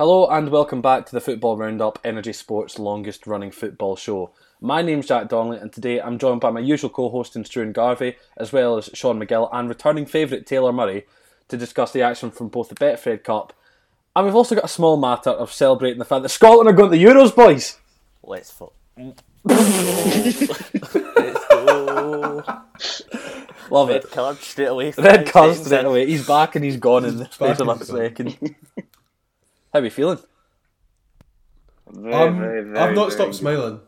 Hello and welcome back to the Football Roundup, Energy Sports' longest running football show. My name's Jack Donnelly, and today I'm joined by my usual co host in Struan Garvey, as well as Sean McGill and returning favourite Taylor Murray to discuss the action from both the Betfred Cup. And we've also got a small matter of celebrating the fact that Scotland are going to the Euros, boys! Let's fuck. Let's go. Love Red it. card straight away. Red card straight away. He's back and he's gone in the space of a and he's gone. second. How are you feeling? Very, Um, very, very, I've not very stopped good. smiling.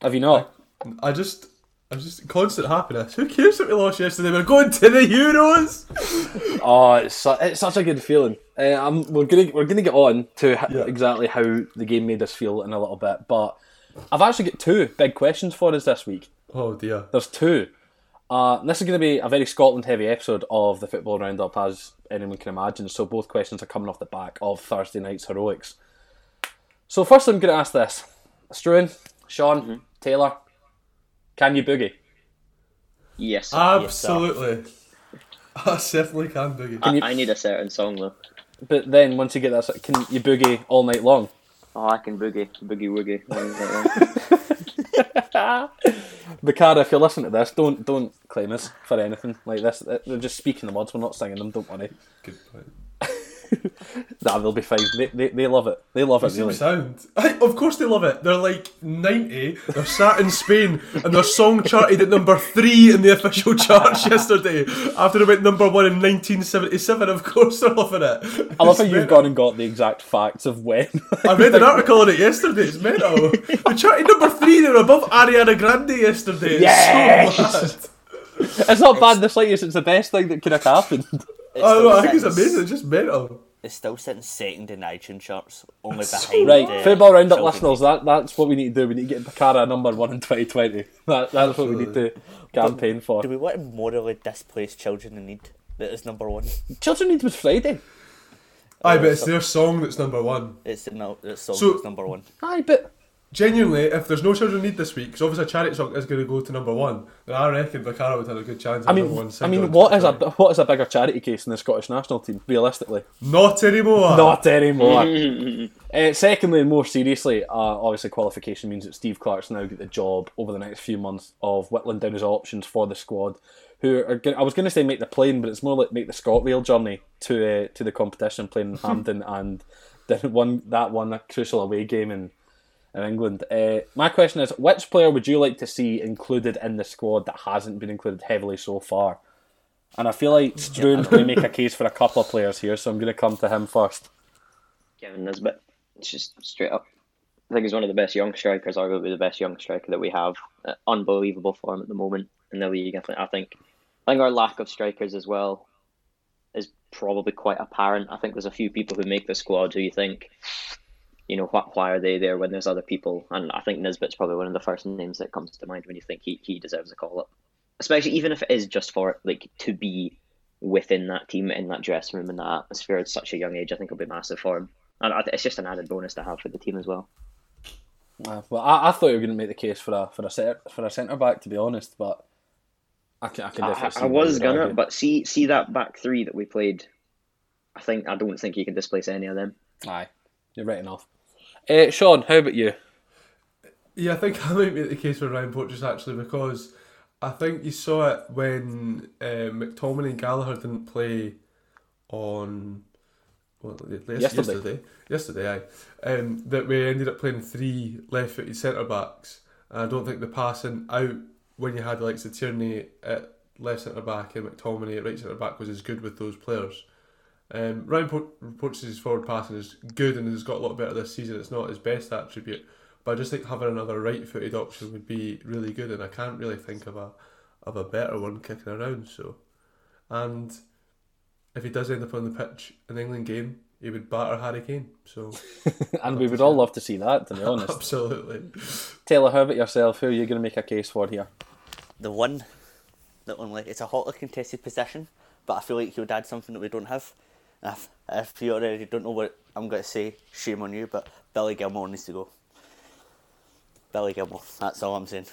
Have you not? I just, I'm just constant happiness. Who cares that we lost yesterday? We're going to the Euros. Oh, it's, su- it's such a good feeling. Uh, I'm, we're gonna we're gonna get on to h- Yeah. exactly how the game made us feel in a little bit, but I've actually got two big questions for us this week. Oh dear. There's two. Uh, this is going to be a very Scotland heavy episode of the football roundup, as anyone can imagine. So both questions are coming off the back of Thursday night's heroics. So first, I'm going to ask this: Struan, Sean, mm-hmm. Taylor, can you boogie? Yes. Absolutely. I certainly can, Boogie. I, you- I need a certain song though. But then once you get that, can you boogie all night long? Oh, I can boogie, boogie woogie. Baccara, if you're listening to this, don't don't claim us for anything like this. They're just speaking the words. We're not singing them. Don't worry. Good point. Nah, they'll be fine. They, they, they love it. They love it really. sound. of course they love it. They're like 90, they're sat in Spain, and their song charted at number 3 in the official charts yesterday, after it went number 1 in 1977. Of course they're loving it. I love how you've mental. gone and got the exact facts of when. I read an article on it yesterday. It's mental. They charted number three. They were above Ariana Grande yesterday. It's Yes! so it's not bad in the slightest. It's the best thing that could have happened. It's I, still know, I think it's sitting- amazing. It's just mental. It's still sitting second in iTunes charts, only That's so behind. Right, uh, football roundup listeners. That that's what we need to do. We need to get Baccara number one in 2020. That, that's what we need to campaign for. Do we want to morally displace children in need? That is number one. Children Need was Friday. Aye, but it's their song that's number one. It's no, it's song So- that's number one. Aye, but Genuinely, if there's no children in need this week, because obviously a charity song is going to go to number one, then I reckon Baccara would have a good chance. Of I number mean, one I mean, what is a 2020. what is a bigger charity case than the Scottish national team? Realistically, Not anymore. not anymore. Uh, secondly, and more seriously, uh, obviously qualification means that Steve Clarke's now got the job over the next few months of whittling down his options for the squad. Who are going I was going to say make the plane, but it's more like make the ScotRail journey to uh, to the competition, playing in Hampden and then one that one a crucial away game in in England. Uh, my question is, which player would you like to see included in the squad that hasn't been included heavily so far? And I feel like Struan's going to make a case for a couple of players here, so I'm going to come to him first. Kevin Nisbet. It's just straight up. I think he's one of the best young strikers, arguably the best young striker that we have. Uh, unbelievable form at the moment in the league. I think. I think. I think our lack of strikers as well is probably quite apparent. I think there's a few people who make the squad who you think, you know, why, why are they there when there's other people? And I think Nisbet's probably one of the first names that comes to mind when you think he, he deserves a call up. Especially even if it is just for like to be within that team in that dressing room and that atmosphere at such a young age, I think it'll be massive for him. And I- it's just an added bonus to have for the team as well. Uh, well, I, I thought you were going to make the case for a for a center, for a centre back, to be honest, but I can I can definitely. see I was gonna, but see see that back three that we played. I think I don't think he can displace any of them. aye, you're right enough. Uh, Sean, how about you? Yeah, I think I might make the case for Ryan Porteous actually because I think you saw it when uh, McTominay and Gallagher didn't play on well, Yesterday. yesterday. Yesterday, aye. Um, that we ended up playing three left-footed centre backs, I don't think the passing out when you had the likes of Tierney at left centre back and McTominay at right centre back was as good with those players. Um, Ryan Port- Porteous' forward passing is good and has got a lot better this season. It's not his best attribute, but I just think having another right-footed option would be really good, and I can't really think of a of a better one kicking around. So, and if he does end up on the pitch in the England game, he would batter Harry Kane. So, and we would all love to see that, to be honest. absolutely. Taylor, how about yourself? Who are you going to make a case for here? The one, the only. It's a hotly contested position, but I feel like he would add something that we don't have. If, if you already don't know what I'm going to say, shame on you, but Billy Gilmour needs to go. Billy Gilmour, that's all I'm saying.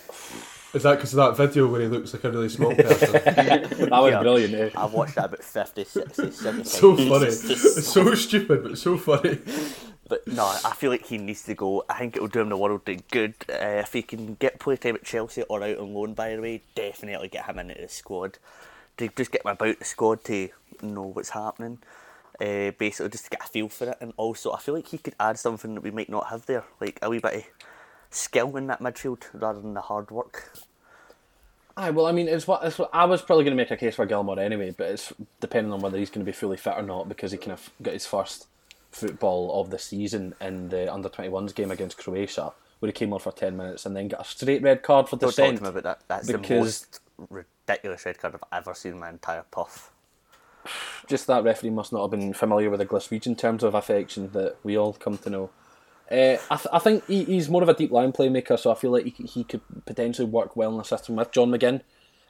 Is that because of that video where he looks like a really small person? That was Yeah. brilliant. Eh? I've watched that about 50, 60, 70 so times. funny. It's so stupid, but so funny. But no, I feel like he needs to go. I think it will do him the world of good uh, if he can get playtime at Chelsea or out on loan. By the way, definitely get him into the squad to just get him about the squad to know what's happening. Uh, basically, just to get a feel for it, and also I feel like he could add something that we might not have there, like a wee bit of skill in that midfield rather than the hard work. Aye, well, I mean, it's what, it's what I was probably going to make a case for Gilmour anyway, but it's depending on whether he's going to be fully fit or not because he kind of got his first football of the season in the under 21s game against Croatia, where he came on for 10 minutes and then got a straight red card for Don't talk to dissent. him about that. That's the most ridiculous red card I've ever seen in my entire puff. Just that referee must not have been familiar with the Glaswegian terms of affection that we all come to know. Uh, I, th- I think he, he's more of a deep line playmaker, so I feel like he, he could potentially work well in the system with John McGinn.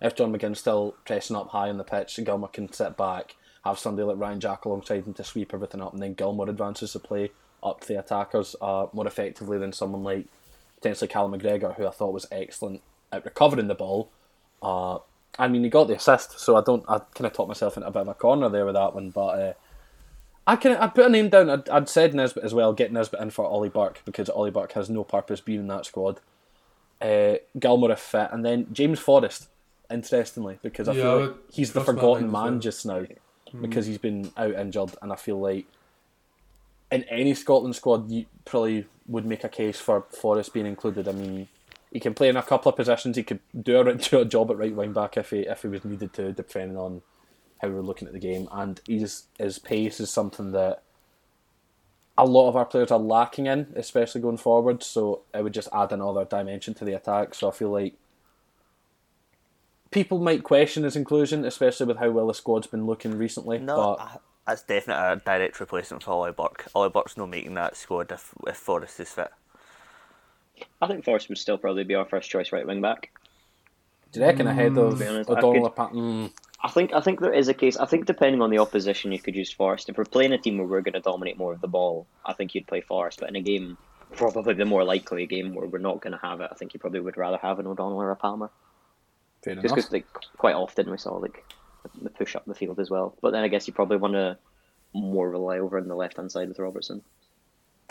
If John McGinn's still pressing up high on the pitch, Gilmour can sit back, have somebody like Ryan Jack alongside him to sweep everything up, and then Gilmour advances the play up to the attackers uh, more effectively than someone like potentially Callum McGregor, who I thought was excellent at recovering the ball. Uh, I mean, he got the assist, so I don't. I kind of talked myself into a bit of a corner there with that one, but uh, I can. I put a name down. I'd, I'd said Nisbet as well. Get Nisbet in for Ollie Burke because Ollie Burke has no purpose being in that squad. Uh, Gilmour if fit, and then James Forrest. Interestingly, because I Yeah, feel like he's the forgotten man well. just now because he's been out injured, and I feel like in any Scotland squad, you probably would make a case for Forrest being included. I mean, he can play in a couple of positions. He could do a, do a job at right wing back if he if he was needed to, depending on how we're looking at the game. And he's, his pace is something that a lot of our players are lacking in, especially going forward. So it would just add another dimension to the attack. So I feel like people might question his inclusion, especially with how well the squad's been looking recently. No, but that's definitely a direct replacement for Ollie Burke. Ollie Burke's not making that squad if, if Forrest is fit. I think Forrest would still probably be our first choice right wing back. do you reckon ahead of to be I O'Donnell could- or Pat? Mm, I think I think there is a case. I think depending on the opposition, you could use Forrest. If we're playing a team where we're going to dominate more of the ball, I think you'd play Forrest. But in a game, probably the more likely game where we're not going to have it, I think you probably would rather have an O'Donnell or a Palmer. fair Just because like quite often we saw like the push up the field as well. But then I guess you probably want to more rely over on the left hand side with Robertson.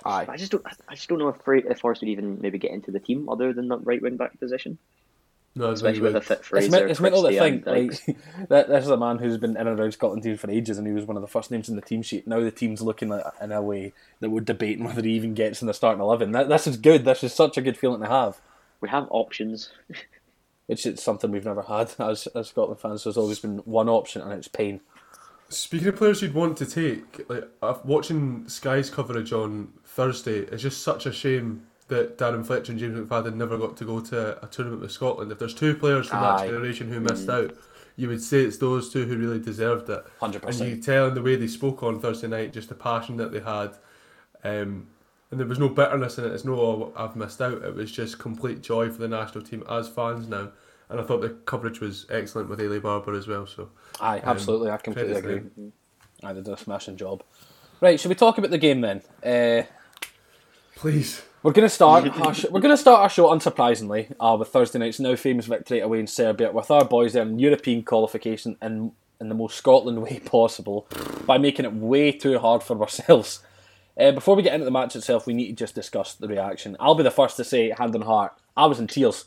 Aye. I just don't. I just don't know if, Fra- if Forrest would even maybe get into the team other than that right wing back position, No, especially with a fit It's, Fraser. men- it's mental to Christie, think like that. This is a man who's been in and around Scotland team for ages, and he was one of the first names in the team sheet. Now the team's looking like in a way that we're debating whether he even gets in the starting eleven. That, this is good. This is such a good feeling to have. we have options. it's, is something we've never had as, as Scotland fans. There's always been one option, and it's pain. Speaking of players you'd want to take, like watching Sky's coverage on Thursday, it's just such a shame that Darren Fletcher and James McFadden never got to go to a tournament with Scotland. If there's two players from Aye. that generation who missed out, you would say it's those two who really deserved it. 100%. And you could tell in the way they spoke on Thursday night, just the passion that they had. Um, and there was no bitterness in it. It's no, oh, I've missed out. It was just complete joy for the national team as fans now. And I thought the coverage was excellent with Eilidh Barbour as well. So Aye, absolutely. I completely agree. them. I did a smashing job. Right, should we talk about the game then? Uh, please. We're going to start. Our sh- we're going to start our show unsurprisingly uh, with Thursday night's now famous victory away in Serbia with our boys there in European qualification in in the most Scotland way possible by making it way too hard for ourselves. Uh, before we get into the match itself, we need to just discuss the reaction. I'll be the first to say, hand on heart, I was in tears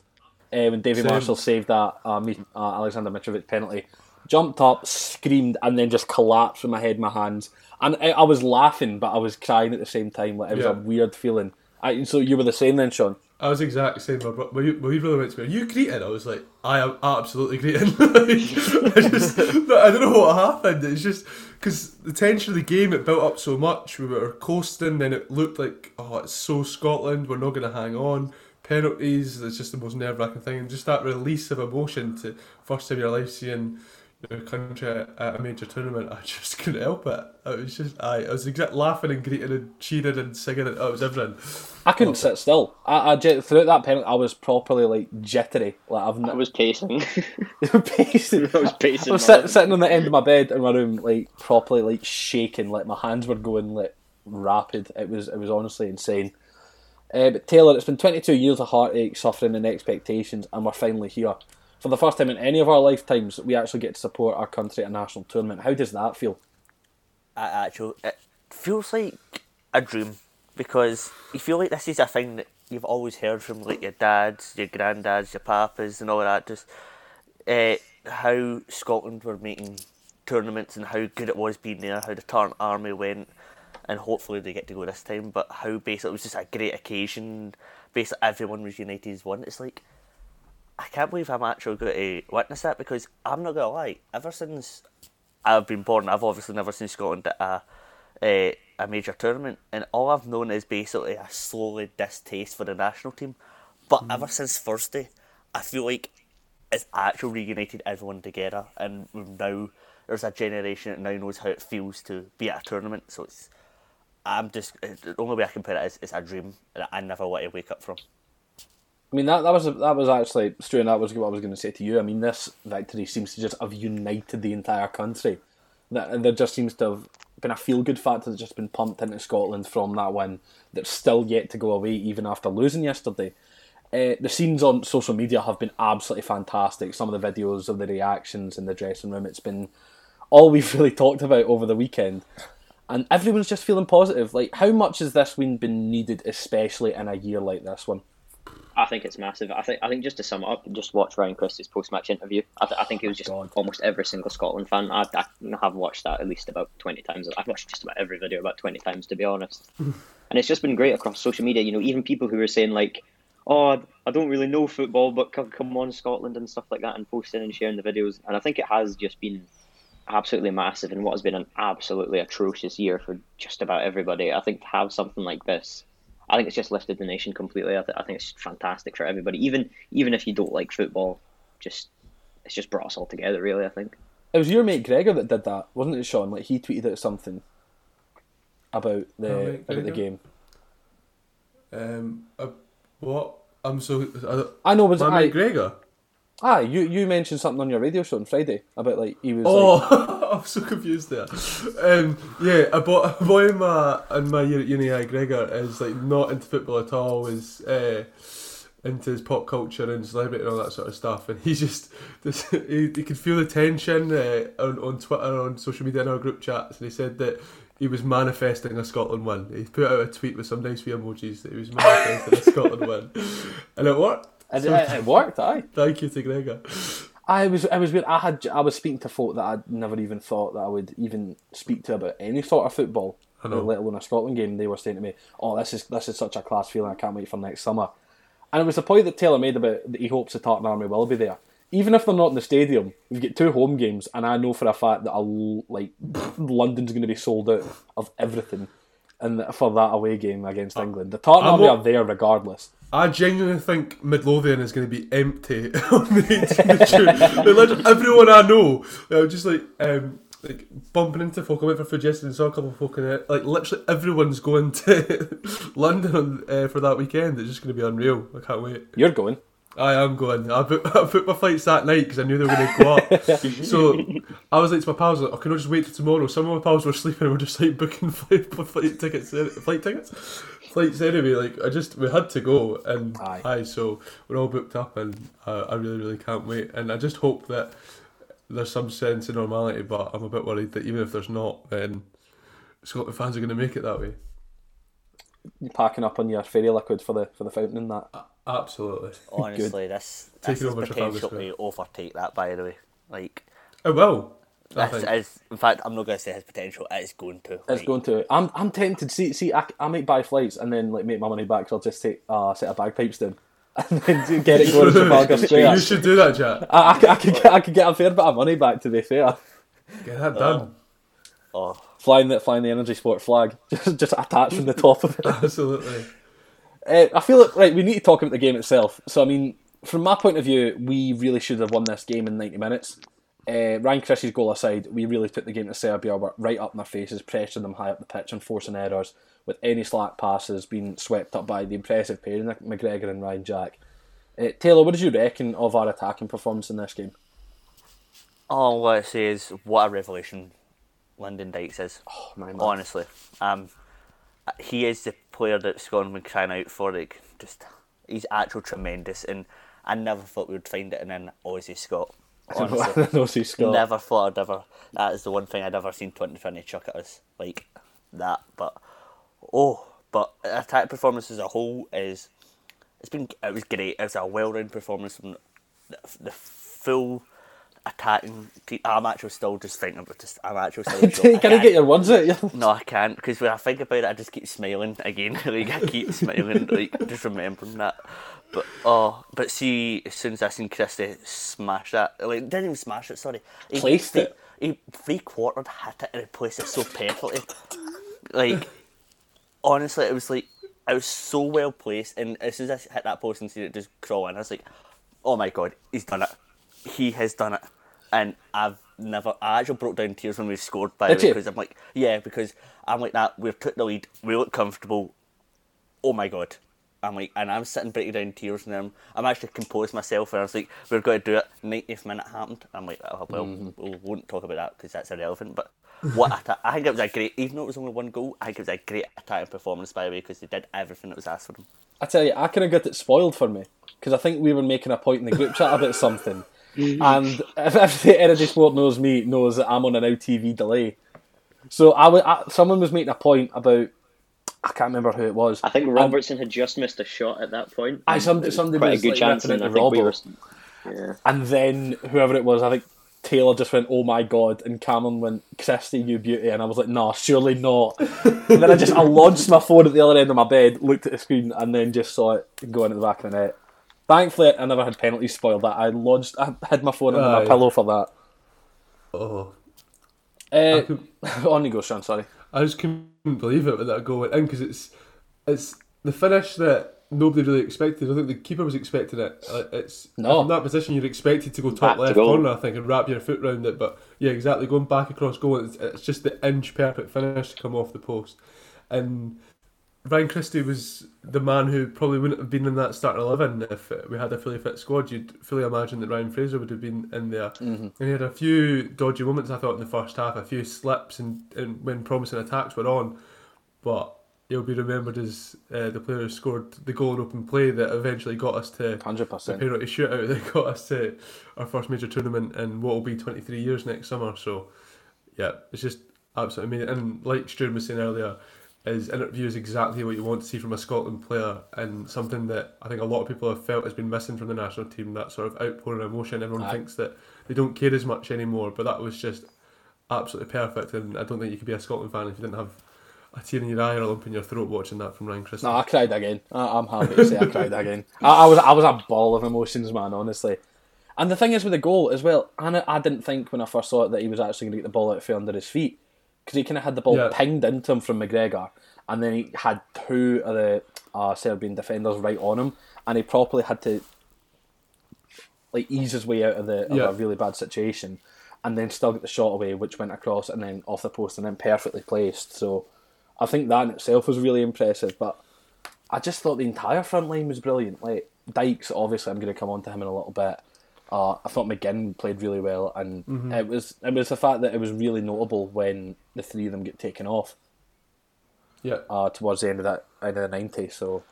uh, when Davy. Marshall saved that uh, me, uh, Alexander Mitrovic penalty. Jumped up, screamed, and then just collapsed with my head in my hands. And I, I was laughing, but I was crying at the same time. Like it was Yeah. a weird feeling. I, so you were the same then, Sean? I was exactly the same. My bro- when you, really went to me, are you greeting? I was like, I am absolutely greeting. like, I just, I don't know what happened. It's just because the tension of the game it built up so much. We were coasting, then it looked like, oh, it's so Scotland. We're not going to hang on. Penalties. It's just the most nerve wracking thing, and just that release of emotion to first time in your life seeing your country at at a major tournament. I just couldn't help it. It was just, I, I was exact laughing and greeting and cheering and singing. It, oh, it was everything. I couldn't sit still. I, I j- throughout that penalty, I was properly like jittery. Like I've I n- was pacing. pacing. I was pacing. I was sit, sitting on the end of my bed in my room, like properly like shaking, like my hands were going like rapid. It was it was honestly insane. Uh, but Taylor, it's been 22 years of heartache, suffering, and expectations, and we're finally here. For the first time in any of our lifetimes, we actually get to support our country at a national tournament. How does that feel? I actually, it feels like a dream because you feel like this is a thing that you've always heard from like your dads, your granddads, your papas, and all that. Just uh, how Scotland were making tournaments and how good it was being there, how the Tartan Army went, and hopefully they get to go this time. But how basically it was just a great occasion. Basically, everyone was united as one. It's like I can't believe I'm actually going to witness that because I'm not gonna lie. Ever since I've been born, I've obviously never seen Scotland at a a, a major tournament, and all I've known is basically a slowly distaste for the national team. But mm-hmm. ever since Thursday, I feel like it's actually reunited everyone together, and now there's a generation that now knows how it feels to be at a tournament. So it's I'm just the only way I can put it is it's a dream that I never want to wake up from. I mean that that was that was actually Stu, and that was what I was going to say to you. I mean, this victory seems to just have united the entire country. That there just seems to have been a feel good factor that's just been pumped into Scotland from that win. That's still yet to go away, even after losing yesterday. Uh, the scenes on social media have been absolutely fantastic. Some of the videos of the reactions in the dressing room, it's been all we've really talked about over the weekend. And everyone's just feeling positive. Like, how much has this win been needed, especially in a year like this one? I think it's massive. I think I think just to sum up, just watch Ryan Christie's post match interview. I, th- I think it was just oh, God. almost every single Scotland fan. I, I have watched that at least about twenty times. I've watched just about every video about twenty times to be honest. and it's just been great across social media. You know, even people who are saying like, "Oh, I don't really know football, but come, come on Scotland" and stuff like that, and posting and sharing the videos. And I think it has just been absolutely massive in what has been an absolutely atrocious year for just about everybody. I think to have something like this. I think it's just lifted the nation completely. I, th- I think it's fantastic for everybody, even even if you don't like football. Just it's just brought us all together, really. I think. It was your mate Gregor that did that, wasn't it, Sean? Like he tweeted out something about the Our mate about the game. Um, uh, what? I'm so. Uh, I know, was my I, mate Gregor. Ah you you mentioned something on your radio show on Friday about like he was like, Oh, I'm so confused there. Um, yeah, a boy, a boy in my in my uni, Gregor, is like not into football at all. Is uh, into his pop culture and celebrity and all that sort of stuff. And he just, this, he, he could feel the tension uh, on on Twitter, on social media, in our group chats. And he said that he was manifesting a Scotland win. He put out a tweet with some nice wee emojis that he was manifesting a Scotland win, and it worked. It, So, it, it worked, aye. thank you to Gregor. I was I was weird. I had I was speaking to folk that I'd never even thought that I would even speak to about any sort of football, let alone a Scotland game. They were saying to me, "Oh, this is this is such a class feeling. I can't wait for next summer." And it was the point that Taylor made about that he hopes the Tartan Army will be there, even if they're not in the stadium. We've got two home games, and I know for a fact that I'll, like London's going to be sold out of everything, and for that away game against uh, England, the Tartan I'm Army not- are there regardless. I genuinely think Midlothian is going to be empty on the 18th of June. Like, everyone I know, I'm just like um, like bumping into folk. I went for food yesterday and saw a couple of folk in it. Like literally everyone's going to London on, uh, for that weekend. It's just going to be unreal. I can't wait. You're going. I am going. I put, I put my flights that night because I knew they were going to go up. so I was like to my pals, like, oh, can I just wait till tomorrow? Some of my pals were sleeping and were just like booking flight, flight tickets, flight tickets, flights anyway. Like I just we had to go, and Aye. aye, so we're all booked up, and uh, I really really can't wait. And I just hope that there's some sense of normality, but I'm a bit worried that even if there's not, then Scotland fans are going to make it that way. You're packing up on your fairy liquid for the for the fountain and that. Absolutely, Honestly, this Take this it has potential to overtake that. By the way, like it will. I this is. In fact, I'm not going to say has potential. It is going to. It's like, going to. I'm I'm tempted. See see, I, I might buy flights and then like make my money back. So I'll just take uh, a set of bagpipes down and then get it going to Trafalgar Square. you should do that, Jack. I, I, could- I could get I could get a fair bit of money back. To be fair, Get that done. Oh, flying the flying the energy sport flag just just attached from the top of it. Absolutely. Uh, I feel like right. We need to talk about the game itself. So I mean, from my point of view, we really should have won this game in ninety minutes. Uh, Ryan Christie's goal aside, we really took the game to Serbia. Were right up in their faces, pressuring them high up the pitch and forcing errors. With any slack passes being swept up by the impressive pair, Nick McGregor and Ryan Jack. Uh, Taylor, what did you reckon of our attacking performance in this game? all I say is what a revelation Lyndon Dykes is. Oh my. Honestly, um, he is the player that Scotland been crying out for. Like, just he's actually tremendous, and I never thought we would find it in an Aussie Scott. Honestly, Scott. never thought I'd ever. That is the one thing I'd ever seen 2020 chuck at us like that. But oh, But attack performance as a whole is it's been it was great. It was a well-rounded performance from the, the full attacking. I'm actually still just thinking about this. I'm actually still. Can I get your words out? No, I can't because when I think about it, I just keep smiling again. like I keep smiling, like just remembering that. But oh, but see, as soon as I seen Christie smash that, like didn't even smash it. Sorry, he Placed three, it. He three quartered hit it and he placed it so perfectly. like honestly, it was like it was so well placed. And as soon as I hit that post and seen it just crawl in, I was like, oh my god, he's done it. He has done it. And I've never, I actually broke down tears when we scored by the Did way you? because I'm like, yeah, because I'm like that. We've took the lead. We look comfortable. Oh my god. I'm like, and I'm sitting breaking down tears, and I'm, I'm actually composed myself, and I was like, we're going to do it. 90th minute happened. I'm like, oh, well, mm-hmm. we won't talk about that because that's irrelevant. But what atta- I think it was a great, even though it was only one goal, I think it was a great attacking performance by the way because they did everything that was asked for them. I tell you, I kind of got it spoiled for me because I think we were making a point in the group chat about something, Mm-hmm. and if, if the Energy Sport knows me, knows that I'm on an LTV delay. So I, wa- someone was making a point about I can't remember who it was. I think Robertson had just missed a shot at that point. I some- It was somebody quite was, a good like, chance, and I think we were. Yeah. And then whoever it was, I think Taylor just went, "Oh my god!" and Cameron went, "Christie, you beauty," and I was like, "Nah, surely not." and then I just I launched my phone at the other end of my bed, looked at the screen, and then just saw it go into the back of the net. Thankfully, I never had penalties spoiled. That I lodged, I had my phone under my Aye. pillow for that. Oh, Uh, could- on you go, Sean. Sorry. I just couldn't believe it when that goal went in because it's it's the finish that nobody really expected. I think the keeper was expecting it. Uh, It's No. from that position you're expected to go Back top to left goal. corner, I think, and wrap your foot round it. But yeah, exactly, going back across goal, it's, it's just the inch perfect finish to come off the post. And Ryan Christie was the man who probably wouldn't have been in that starting eleven if we had a fully fit squad. You'd fully imagine that Ryan Fraser would have been in there. And he had a few dodgy moments, I thought, in the first half, a few slips and, and when promising attacks were on. But he'll be remembered as uh, the player who scored the goal in open play that eventually got us to Hundred the penalty shootout that got us to our first major tournament in what will be 23 years next summer. So, yeah, it's just absolutely amazing. And like Stuart was saying earlier, is exactly what you want to see from a Scotland player and something that I think a lot of people have felt has been missing from the national team that sort of outpouring of emotion. Everyone Aye. thinks that they don't care as much anymore, but that was just absolutely perfect. And I don't think you could be a Scotland fan if you didn't have a tear in your eye or a lump in your throat watching that from Ryan Christie. No, I cried again. I, I'm happy to say I cried again. I, I was I was a ball of emotions, man. Honestly. And the thing is with the goal as well, I, I didn't think when I first saw it that he was actually going to get the ball out from under his feet because he kind of had the ball Yeah. pinged into him from McGregor, and then he had two of the uh, Serbian defenders right on him, and he properly had to like ease his way out of the of Yeah. a really bad situation, and then still get the shot away, which went across and then off the post and then perfectly placed. So I think that in itself was really impressive, but. I just thought the entire front line was brilliant. Like Dykes, obviously, I'm going to come on to him in a little bit. Uh, I thought McGinn played really well, and it was it was the fact that it was really notable when the three of them get taken off Yeah. uh, towards the end of that end of the ninety. So,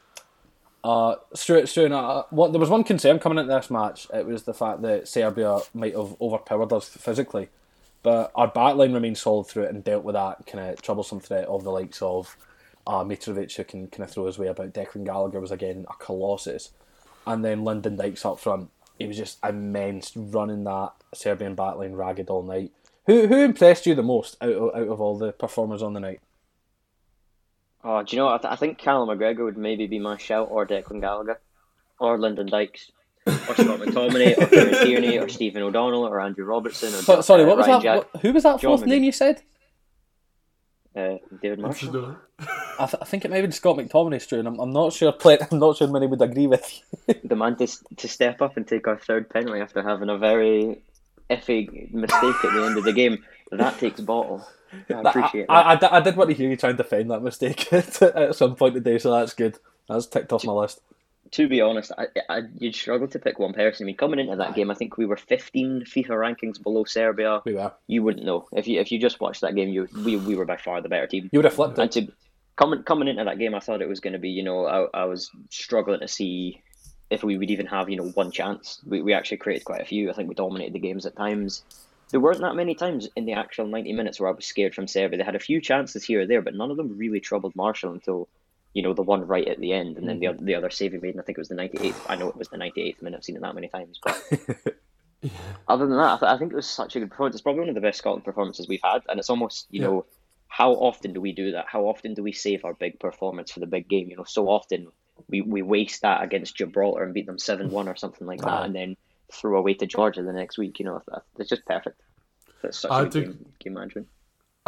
uh, Stuart, Stuart, uh, what there was one concern coming into this match. It was the fact that Serbia might have overpowered us physically, but our backline remained solid through it and dealt with that kind of troublesome threat of the likes of uh, Mitrovic, who can kind of throw his way about. Declan Gallagher was again a colossus, and then Lyndon Dykes up front. He was just immense, running that Serbian backline ragged all night. Who who impressed you the most out of, out of all the performers on the night? Oh, do you know? I, th- I think Callum McGregor would maybe be my shout, or Declan Gallagher, or Lyndon Dykes, or Scott McTominay, or Kieran Tierney, or Stephen O'Donnell, or Andrew Robertson, or So, sorry, uh, what was Ryan that? Jack, what- who was that John fourth name you said? Uh, David Marshall. I, th- I think it may have been Scott McTominay, Stu, and I'm, I'm not sure. Play- I'm not sure many would agree with you. the man to, to step up and take our third penalty after having a very iffy mistake at the end of the game. That takes bottle. I appreciate I, that. I, I, I did want to hear you try and defend that mistake at some point today, so that's good. That's ticked off my list. To be honest, I, I, you'd struggle to pick one person. I mean, coming into that game, I think we were 15 FIFA rankings below Serbia. We were. You wouldn't know if you if you just watched that game. You we, we were by far the better team. You would have flipped And it. to coming coming into that game, I thought it was going to be. You know, I, I was struggling to see if we would even have you know one chance. We we actually created quite a few. I think we dominated the games at times. There weren't that many times in the actual 90 minutes where I was scared from Serbia. They had a few chances here or there, but none of them really troubled Marshall until you know, the one right at the end, and then the mm-hmm. other, the other save he made, and I think it was the 98th. I know it was the 98th minute. I've seen it that many times, but other than that, I, th- I think it was such a good performance. It's probably one of the best Scotland performances we've had, and it's almost, you Yeah. know, how often do we do that? How often do we save our big performance for the big game? You know, so often we, we waste that against Gibraltar and beat them 7 1 or something like that, and then throw away to Georgia the next week. You know, it's just perfect. It's such I a good do- game, game management.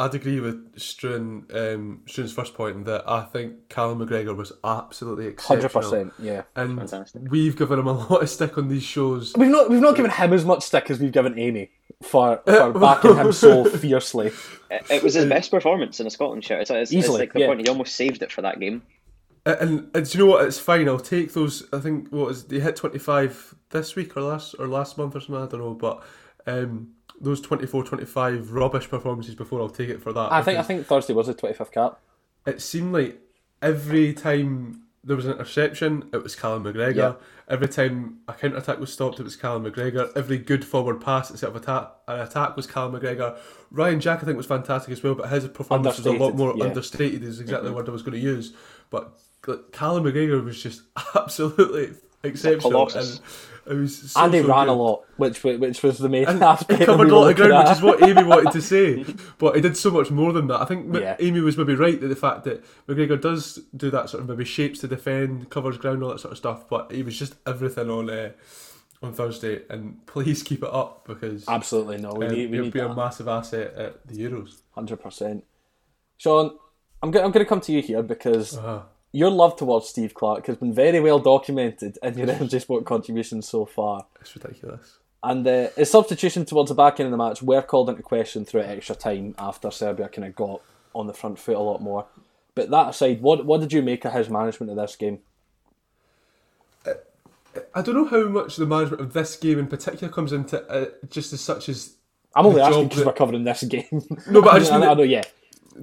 I'd agree with Struan, um, Struan's first point in that I think Callum McGregor was absolutely exceptional. 100%, yeah. And Fantastic. we've given him a lot of stick on these shows. We've not we've not given him as much stick as we've given Amy for, for backing him so fiercely. It, it was his best performance in a Scotland shirt. It's, it's, it's Easily, like the yeah. point. He almost saved it for that game. And, and do you know what? It's fine. I'll take those. I think what is he hit twenty five this week or last or last month or something. I don't know, but um, those 24, 25 rubbish performances before, I'll take it for that. I think I think Thursday was the twenty fifth cap. it seemed like every time there was an interception, it was Callum McGregor. Yeah. Every time a counter attack was stopped, it was Callum McGregor. Every good forward pass instead of attack, an attack was Callum McGregor. Ryan Jack, I think, was fantastic as well, but his performance was a lot more yeah. understated. Is exactly mm-hmm. the word I was going to use. But Callum McGregor was just absolutely exceptional, colossus. and it was so, and he so ran good. a lot, which which was the main And aspect. he covered a lot of ground, looking which is what Amy wanted to say. But he did so much more than that. I think Yeah. Amy was maybe right that the fact that McGregor does do that sort of maybe shapes to defend, covers ground, all that sort of stuff. But he was just everything on uh, on Thursday. And please keep it up because Absolutely no. We um, need we he'll need be a massive asset at the Euros. Hundred percent. Sean, I'm going I'm going to come to you here because Uh-huh. Your love towards Steve Clarke has been very well documented in your MJ Sport contributions so far. It's ridiculous. And uh, his substitution towards the back end of the match were called into question through extra time after Serbia kind of got on the front foot a lot more. But that aside, what what did you make of his management of this game? I don't know how much the management of this game in particular comes into uh, just as such as I'm only asking because that- we're covering this game. No, but I just I, mean I know, yeah.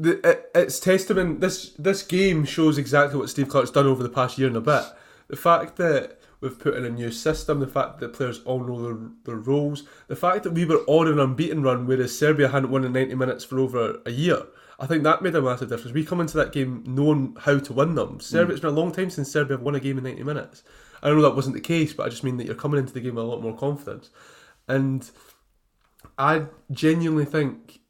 The, it, it's testament. This this game shows exactly what Steve Clarke's done over the past year and a bit. The fact that we've put in a new system, the fact that players all know their, their roles, the fact that we were on an unbeaten run, whereas Serbia hadn't won in ninety minutes for over a year. I think that made a massive difference. We come into that game knowing how to win them. Mm. Serbia, It's been a long time since Serbia have won a game in ninety minutes. I know that wasn't the case, but I just mean that you're coming into the game with a lot more confidence. And I genuinely think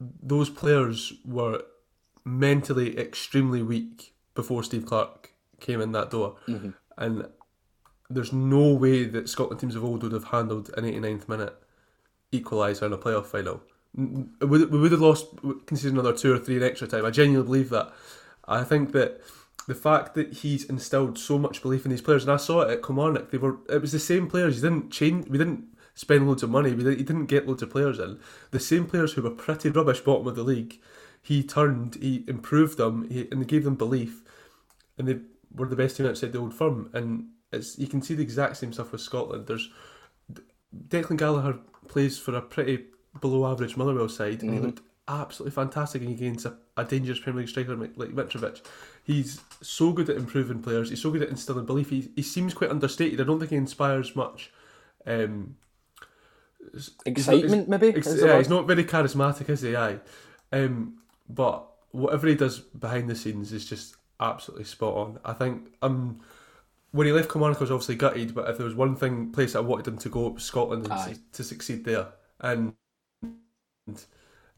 those players were mentally extremely weak before Steve Clarke came in that door. Mm-hmm. And there's no way that Scotland teams of old would have handled an 89th minute equaliser in a playoff final. We would, we would have lost, conceded another two or three in extra time. I genuinely believe that. I think that the fact that he's instilled so much belief in these players, and I saw it at Kilmarnock, they were it was the same players. He didn't change. We didn't spend loads of money. Didn't, he didn't get loads of players in. The same players who were pretty rubbish bottom of the league, he turned, he improved them, he, and he gave them belief, and they were the best team outside the old firm. And it's you can see the exact same stuff with Scotland. There's Declan Gallagher plays for a pretty below average Motherwell side, and he looked absolutely fantastic against a, a dangerous Premier League striker like like Mitrovic. He's so good at improving players. He's so good at instilling belief. He, he seems quite understated. I don't think he inspires much. Um, Excitement, maybe? Ex- yeah, he's not very charismatic, is he? Aye. Um, but whatever he does behind the scenes is just absolutely spot on. I think um, when he left Kilmarnock, I was obviously gutted. But if there was one thing place I wanted him to go, Scotland and su- to succeed there. And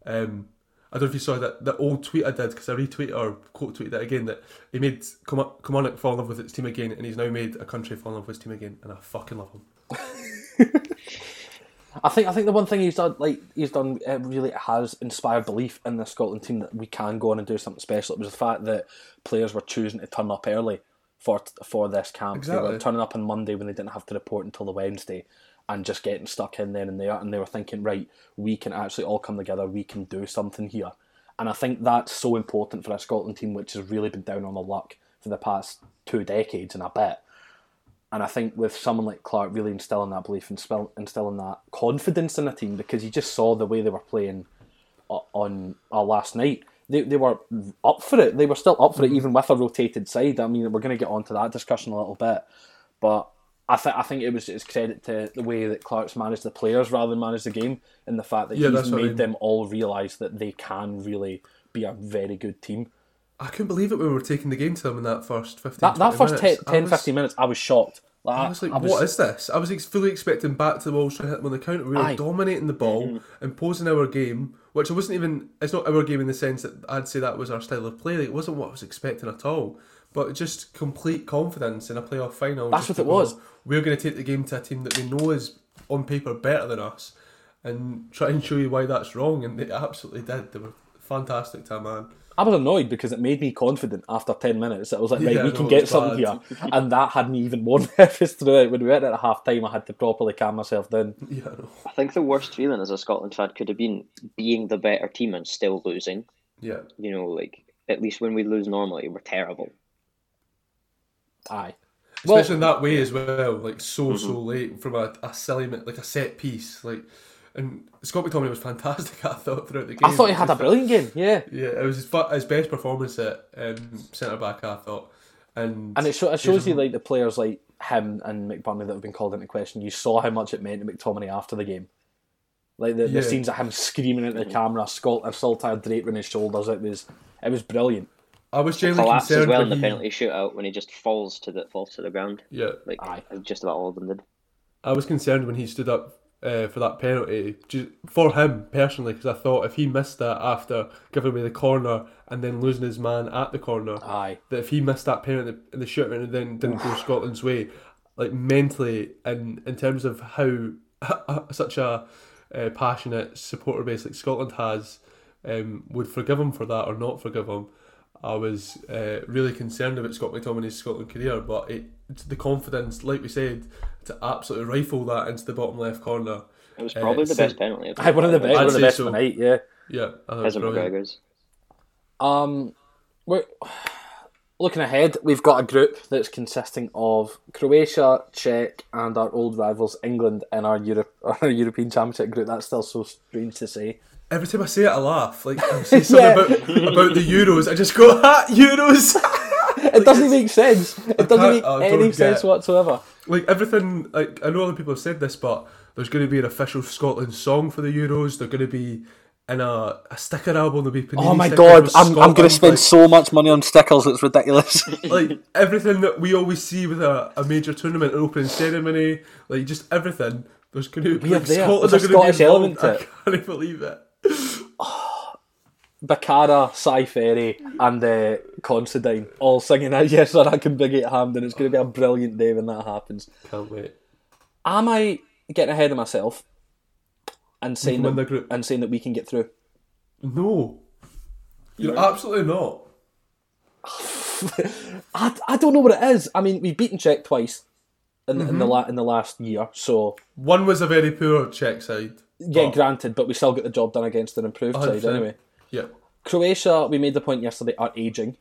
um, I don't know if you saw that that old tweet I did because I retweeted or quote tweeted it again that he made Kilmar- Kilmarnock fall in love with its team again, and he's now made a country fall in love with his team again, and I fucking love him. I think I think the one thing he's done, like he's done, it really has inspired belief in the Scotland team that we can go on and do something special. It was the fact that players were choosing to turn up early for for this camp. They Exactly. were turning up on Monday when they didn't have to report until the Wednesday, and just getting stuck in there and there. And they were thinking, right, we can actually all come together. We can do something here. And I think that's so important for a Scotland team, which has really been down on the luck for the past two decades and a bit. And I think with someone like Clarke really instilling that belief and instilling that confidence in the team because you just saw the way they were playing on uh, last night. They, they were up for it. They were still up for it even with a rotated side. I mean, we're going to get onto that discussion a little bit. But I, th- I think it was it's credit to the way that Clarke's managed the players rather than managed the game and the fact that Yeah, he's what I made mean. them all realise that they can really be a very good team. I couldn't believe it when we were taking the game to them in that first 15 That, that first 10, minutes. I 10 was- 15 minutes, I was shocked. Like, I was like, I was- what is this? I was ex- fully expecting back to the Wolves trying to hit them on the counter. We were Aye. dominating the ball, mm-hmm. imposing our game, which I wasn't even. It's not our game in the sense that I'd say that was our style of play. Like, it wasn't what I was expecting at all. But just complete confidence in a playoff final. That's what to it was. go, We're going to take the game to a team that we know is on paper better than us, and try and show you why that's wrong. And they absolutely did. They were fantastic to a man. I was annoyed because it made me confident after 10 minutes. I was like, right, Yeah, we no, can get something bad. here. And that had me even more nervous throughout. When we went at half time, I had to properly calm myself down. Yeah, I. I think the worst feeling as a Scotland fan could have been being the better team and still losing. Yeah. You know, like at least when we lose normally, we're terrible. Aye. especially in that way as well, like so Mm-hmm. so late from a, a silly like a set piece, like and Scott McTominay was fantastic. I thought throughout the game. I thought he had a brilliant game, yeah. Yeah, it was his, his best performance at um, centre back. I thought, and And it, sho- it shows you like the players like him and McBurnie that have been called into question. You saw how much it meant to McTominay after the game. Like the, Yeah. the scenes of him screaming into the camera, Scott a saltire draped on his shoulders. It was it was brilliant. I was genuinely Collapse as concerned well when in the he, penalty shootout when he just falls to the falls to the ground. yeah, Like Aye. just about all of them did. I was concerned when he stood up uh, for that penalty ju- for him personally because I thought if he missed that after giving away the corner and then losing his man at the corner, Aye. that if he missed that penalty in the shootout and then didn't go Scotland's way, like mentally and in terms of how such a uh, passionate supporter base like Scotland has um, would forgive him for that or not forgive him. I was uh, really concerned about Scott McTominay's Scotland career, but it the confidence, like we said, to absolutely rifle that into the bottom left corner. It was Uh, probably the so- best penalty. I Aye, one of the best, I'd one of the best so. of the night. Yeah. Yeah, As thought it was His. McGregor's. Um, we're looking ahead. We've got a group that's consisting of Croatia, Czech, and our old rivals England in our Europe, our European Championship group. That's still so strange to say. Every time I say it, I laugh. Like I say something Yeah. about about the Euros, I just go, "Ha, ah, Euros!" It doesn't make sense. It doesn't make any sense whatsoever. like everything like I know other people have said this, but there's going to be an official Scotland song for the Euros. They're going to be in a, a sticker album. There'll be Panini Oh my god, I'm, I'm going to spend like, so much money on stickers, it's ridiculous. like everything that we always see with a, a major tournament, an opening ceremony, like just everything. There's going to be like. Scotland There's a are going to Scottish element to it. I can't believe it. Baccara, Cy Ferry, and uh, Considine all singing out Yes Sir, I Can Big It Hampden. It's going to be a brilliant day when that happens. Can't wait. Am I getting ahead of myself and saying that, the group. and saying that we can get through? No, you're absolutely not. I, I don't know what it is. I mean, we've beaten Czech twice in, in Mm-hmm. the la- in the last year, so One was a very poor Czech side. yeah, but- granted, but we still get the job done against an improved side 100%. anyway. Yeah. Croatia, we made the point yesterday, are aging.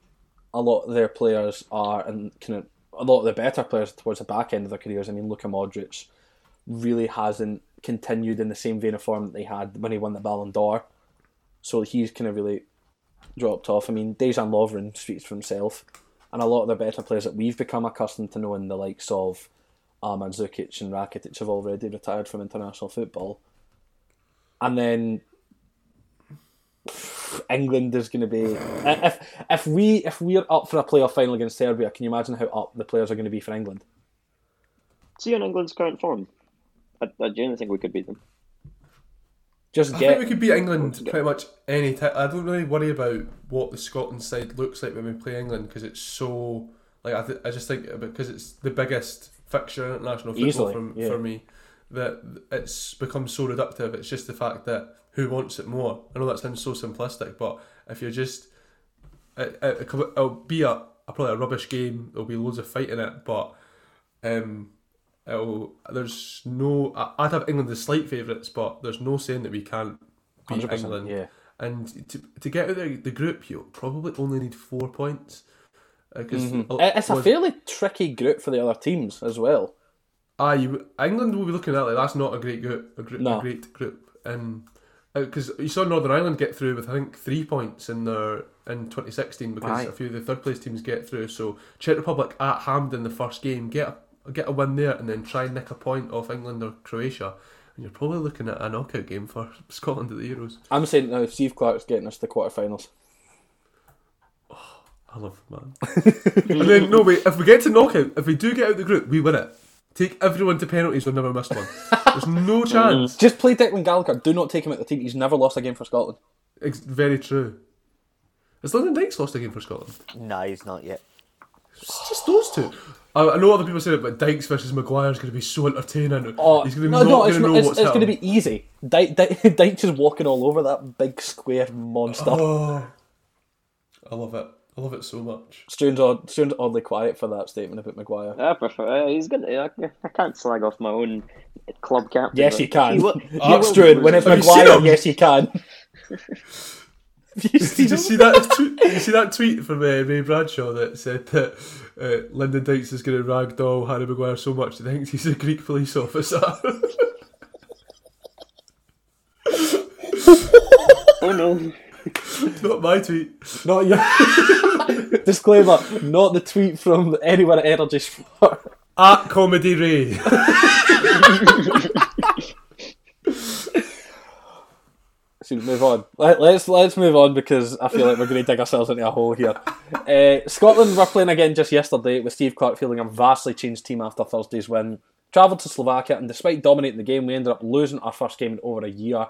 A lot of their players are, and kind of a lot of the better players towards the back end of their careers. I mean, Luka Modric really hasn't continued in the same vein of form that they had when he won the Ballon d'Or. So he's kind of really dropped off. I mean, Dejan Lovren speaks for himself, and a lot of the better players that we've become accustomed to knowing, the likes of um, Mandzukic and Rakitic, have already retired from international football. And then England is going to be if if we if we're up for a playoff final against Serbia, can you imagine how up the players are going to be for England? See on England's current form. I, I genuinely think we could beat them. Just I get think we could beat England pretty much any time. I don't really worry about what the Scotland side looks like when we play England because it's so like I, th- I just think because it's the biggest fixture in international football Easily, for, yeah. for me that it's become so reductive. It's just the fact that who wants it more. I know that sounds so simplistic, but if you're just it, it, it'll be a, a probably a rubbish game. There'll be loads of fight in it, but um, it'll, there's no. I- I'd have England as slight favourites, but there's no saying that we can't beat England. yeah. And to, to get out of the, the group, you'll probably only need four points. Uh, because mm-hmm. It- It's a fairly tricky group for the other teams as well. Ah, you England will be looking at like that's not a great group, a, group, No. a great group, um, uh, and because you saw Northern Ireland get through with I think three points in their in 2016 because Aye. a few of the third place teams get through. So Czech Republic at Hampden the first game get a, get a win there and then try and nick a point off England or Croatia, and you're probably looking at a knockout game for Scotland at the Euros. I'm saying now Steve Clarke's getting us to the quarterfinals. I love man. and then no wait, if we get to knockout, if we do get out the group, we win it. Take everyone to penalties. We've never missed one. There's no chance. Just play Declan Gallagher. Do not take him out the team. He's never lost a game for Scotland. It's very true. Has Lyndon Dykes lost a game for Scotland? No, he's not yet. It's just those two. I, I know other people say it, but Dykes versus Maguire is going to be so entertaining. Oh, He's going to no, not no, going it's, to know it's, what's it's going to be easy. Dyke, Dyke, Dyke's just walking all over that big square monster. Oh, I love it. I love it so much. Stuart's, odd, Stuart's oddly quiet for that statement about Maguire. I prefer. Uh, he's good. I, I can't slag off my own club captain. Yes, but you can. he will- will- Stuart, when it's Have you Maguire, yes, you can. You Did you see that? Tweet, you see that tweet from uh, Ray Bradshaw that said that uh, Lyndon Dykes is going to ragdoll Harry Maguire so much he thinks he's a Greek police officer? Oh no! Not my tweet. Not yet. Disclaimer: not the tweet from anyone at Energy Sport. At Comedy Ray. So move on. Let, let's let's move on because I feel like we're going to dig ourselves into a hole here. Uh, Scotland were playing again just yesterday with Steve Clarke fielding a vastly changed team after Thursday's win. Travelled to Slovakia and despite dominating the game, we ended up losing our first game in over a year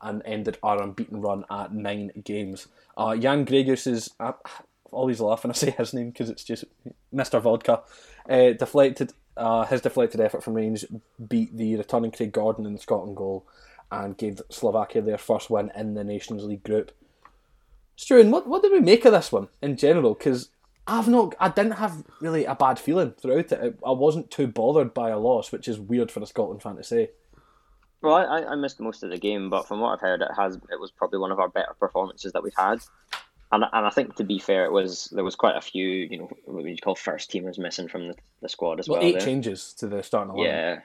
and ended our unbeaten run at nine games. Uh, Jan Gregus is. I always laugh when I say his name because it's just Mr. Vodka. Uh, deflected uh, his deflected effort from range beat the returning Craig Gordon in the Scotland goal and gave Slovakia their first win in the Nations League group. Stuart, what what did we make of this one in general? Because I've not, I didn't have really a bad feeling throughout it. I wasn't too bothered by a loss, which is weird for a Scotland fan to say. Well, I, I missed most of the game, but from what I've heard, it has it was probably one of our better performances that we've had. And, and I think to be fair, it was there was quite a few you know what would you call first teamers missing from the, the squad as well. Well, eight there. changes to the starting eleven. Yeah.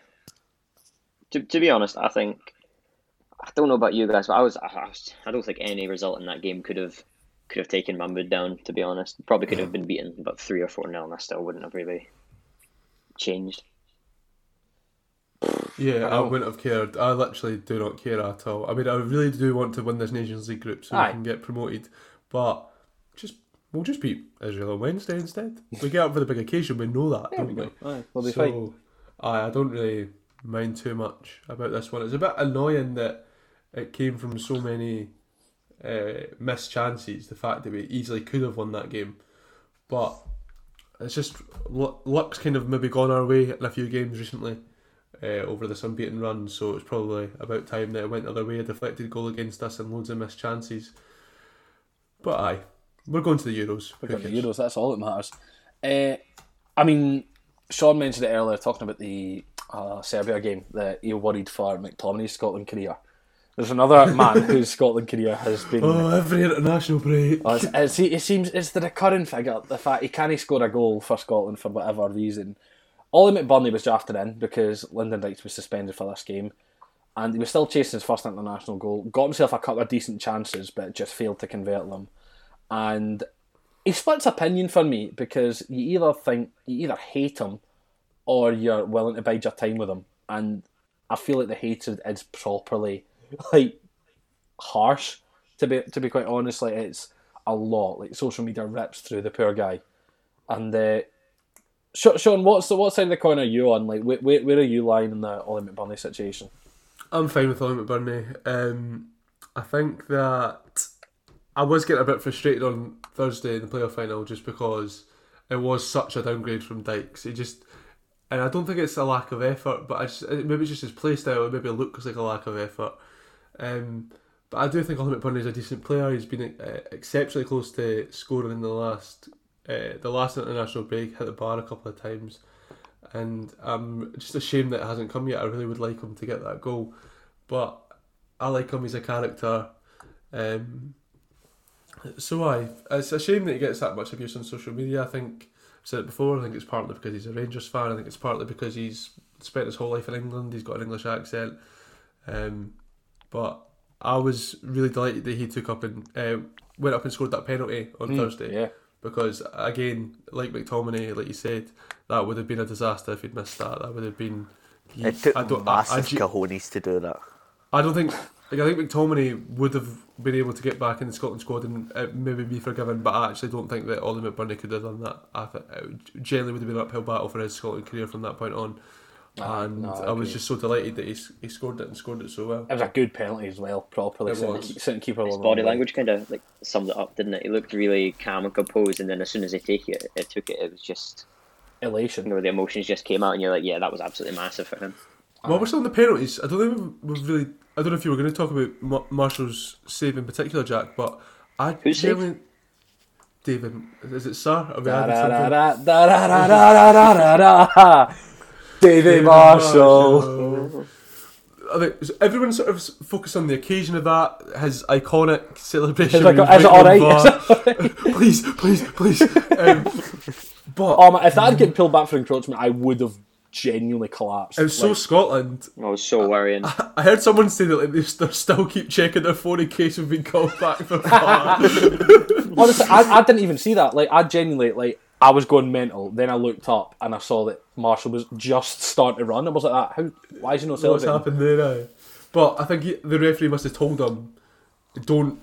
To, to be honest, I think I don't know about you guys, but I was I, I was I don't think any result in that game could have could have taken my down. To be honest, probably could have been beaten about three or four nil, and I still wouldn't have really changed. Yeah, I know. wouldn't have cared. I literally do not care at all. I mean, I really do want to win this Nations League group so Aye. we can get promoted, but just we'll just beat Israel on Wednesday instead. We get up for the big occasion. We know that, There don't we we? Aye, we'll be fine. So, aye, I don't really mind too much about this one. It's a bit annoying that it came from so many uh, missed chances. The fact that we easily could have won that game, but it's just luck's kind of maybe gone our way in a few games recently uh, over this unbeaten run. So it's probably about time that it went the other way. A deflected goal against us and loads of missed chances. But aye, we're going to the Euros. We're going to the Euros. That's all that matters. Uh, I mean, Sean mentioned it earlier, talking about the uh, Serbia game that he worried for McTominay's Scotland career. There's another man whose Scotland career has been. Oh, every international break. Oh, it's, it's, it seems it's the recurring figure. The fact he can't score a goal for Scotland for whatever reason. Ollie McBurnie was drafted in because Lyndon Dykes was suspended for this game, and he was still chasing his first international goal. Got himself a couple of decent chances, but just failed to convert them. And he splits opinion for me because you either think you either hate him or you're willing to bide your time with him. And I feel like the hatred is properly like harsh. To be to be quite honest, like it's a lot. Like social media rips through the poor guy. And uh, Sean, what's the what side of the coin are you on? Like, where, where, are you lying in the Ollie McBurnie situation? I'm fine with Ollie McBurnie. Um, I think that I was getting a bit frustrated on Thursday in the playoff final just because it was such a downgrade from Dykes. He just, and I don't think it's a lack of effort, but I just maybe it's just his play style. It maybe looks like a lack of effort. Um, but I do think Ollie McBurnie is a decent player. He's been uh, exceptionally close to scoring in the last uh, the last international break. Hit the bar a couple of times and I'm just ashamed that it hasn't come yet. I really would like him to get that goal, but I like him as a character. Um, so I, it's a shame that he gets that much abuse on social media. I think I've said it before. I think it's partly because he's a Rangers fan. I think it's partly because he's spent his whole life in England. He's got an English accent. Um, but I was really delighted that he took up and uh, went up and scored that penalty on Thursday Yeah. Because again, like McTominay, like you said, that would have been a disaster if he'd missed that. That would have been. It took I don't. I, I, massive ge- cojones to do that. I don't think. Like I think McTominay would have been able to get back in the Scotland squad and uh, maybe be forgiven, but I actually don't think that Ollie McBurnie could have done that. I think it generally would have been an uphill battle for his Scotland career from that point on. Aye, and no, I I, was just so delighted that he, he scored it and scored it so well. It was a good penalty as well, properly. It Sitting, was. sitting keeper His body the language kind of like summed it up, didn't it? He looked really calm and composed, and then as soon as he take it, it took it. It was just you Elation. know the emotions just came out, and you're like, yeah, that was absolutely massive for him. While we're still on the penalties, I don't think we've, we've really. I don't know if you were going to talk about Ma- Marshall's save in particular, Jack, but I Whose save? generally- David, is it Sir? Are we Da adding da something? da da da da da da da da da. David Marshall. I think so everyone sort of focused on the occasion of that, his iconic celebration. Is it, with is it all right? Is it Bar. please, please, please. Um, but Oh man, if that had get pulled back for encroachment, I would have genuinely collapsed. it was so Scotland. I was so worrying. I heard someone say that like they st- still keep checking their phone in case we've been called back for VAR. honestly, I, I didn't even see that. Like, I genuinely like. I was going mental. Then I looked up and I saw that Marshall was just starting to run. I was like, "That how? Why is he not What's celebrating?" happened there now? But I think he, the referee must have told him, don't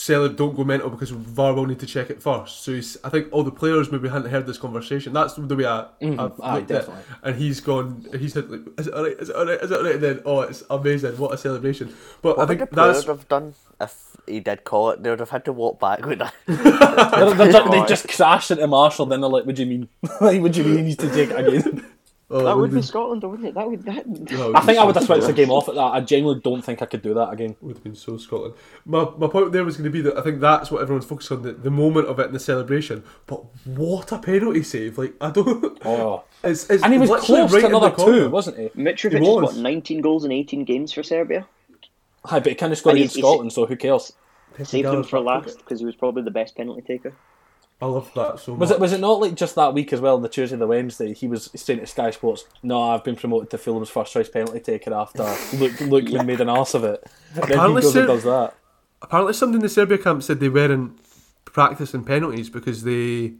sell it, don't go mental because VAR will need to check it first. So he's, I think all the players maybe hadn't heard this conversation. That's the way I, I've Mm-hmm. Aye, looked at And he's gone, he said, like, is it alright, is it alright, is it alright? And then, oh, it's amazing, what a celebration. But What I would think the players that's, have done if he did call it? They would have had to walk back with that. They're- they're they just crashed into Marshall. Then they're like, "What do you mean? like, what do you mean he needs to take it again?" Oh, That would be been- Scotland, though, wouldn't it? That would that. it I think I would have switched the game off at that. I genuinely don't think I could do that again. would have been so Scotland. My, my point there was going to be that I think that's what everyone's focused on the, the moment of it and the celebration. But what a penalty save! Like I don't. Oh, It's, it's and he was literally close right to another two, wasn't he? Mitrovic He has got 19 goals in 18 games for Serbia. Hi, but he kind of scored And against he's- he's- Scotland, so who cares? Saved him for last because he was probably the best penalty taker. I love that so much. Was it was it not like just that week as well, the Tuesday, the Wednesday? He was saying to Sky Sports, "No, I've been promoted to Fulham's first choice penalty taker after Luke Luke made an ass of it." Then he Apparently goes and Ser- does that. Apparently, somebody in the Serbia camp said they weren't practicing penalties because they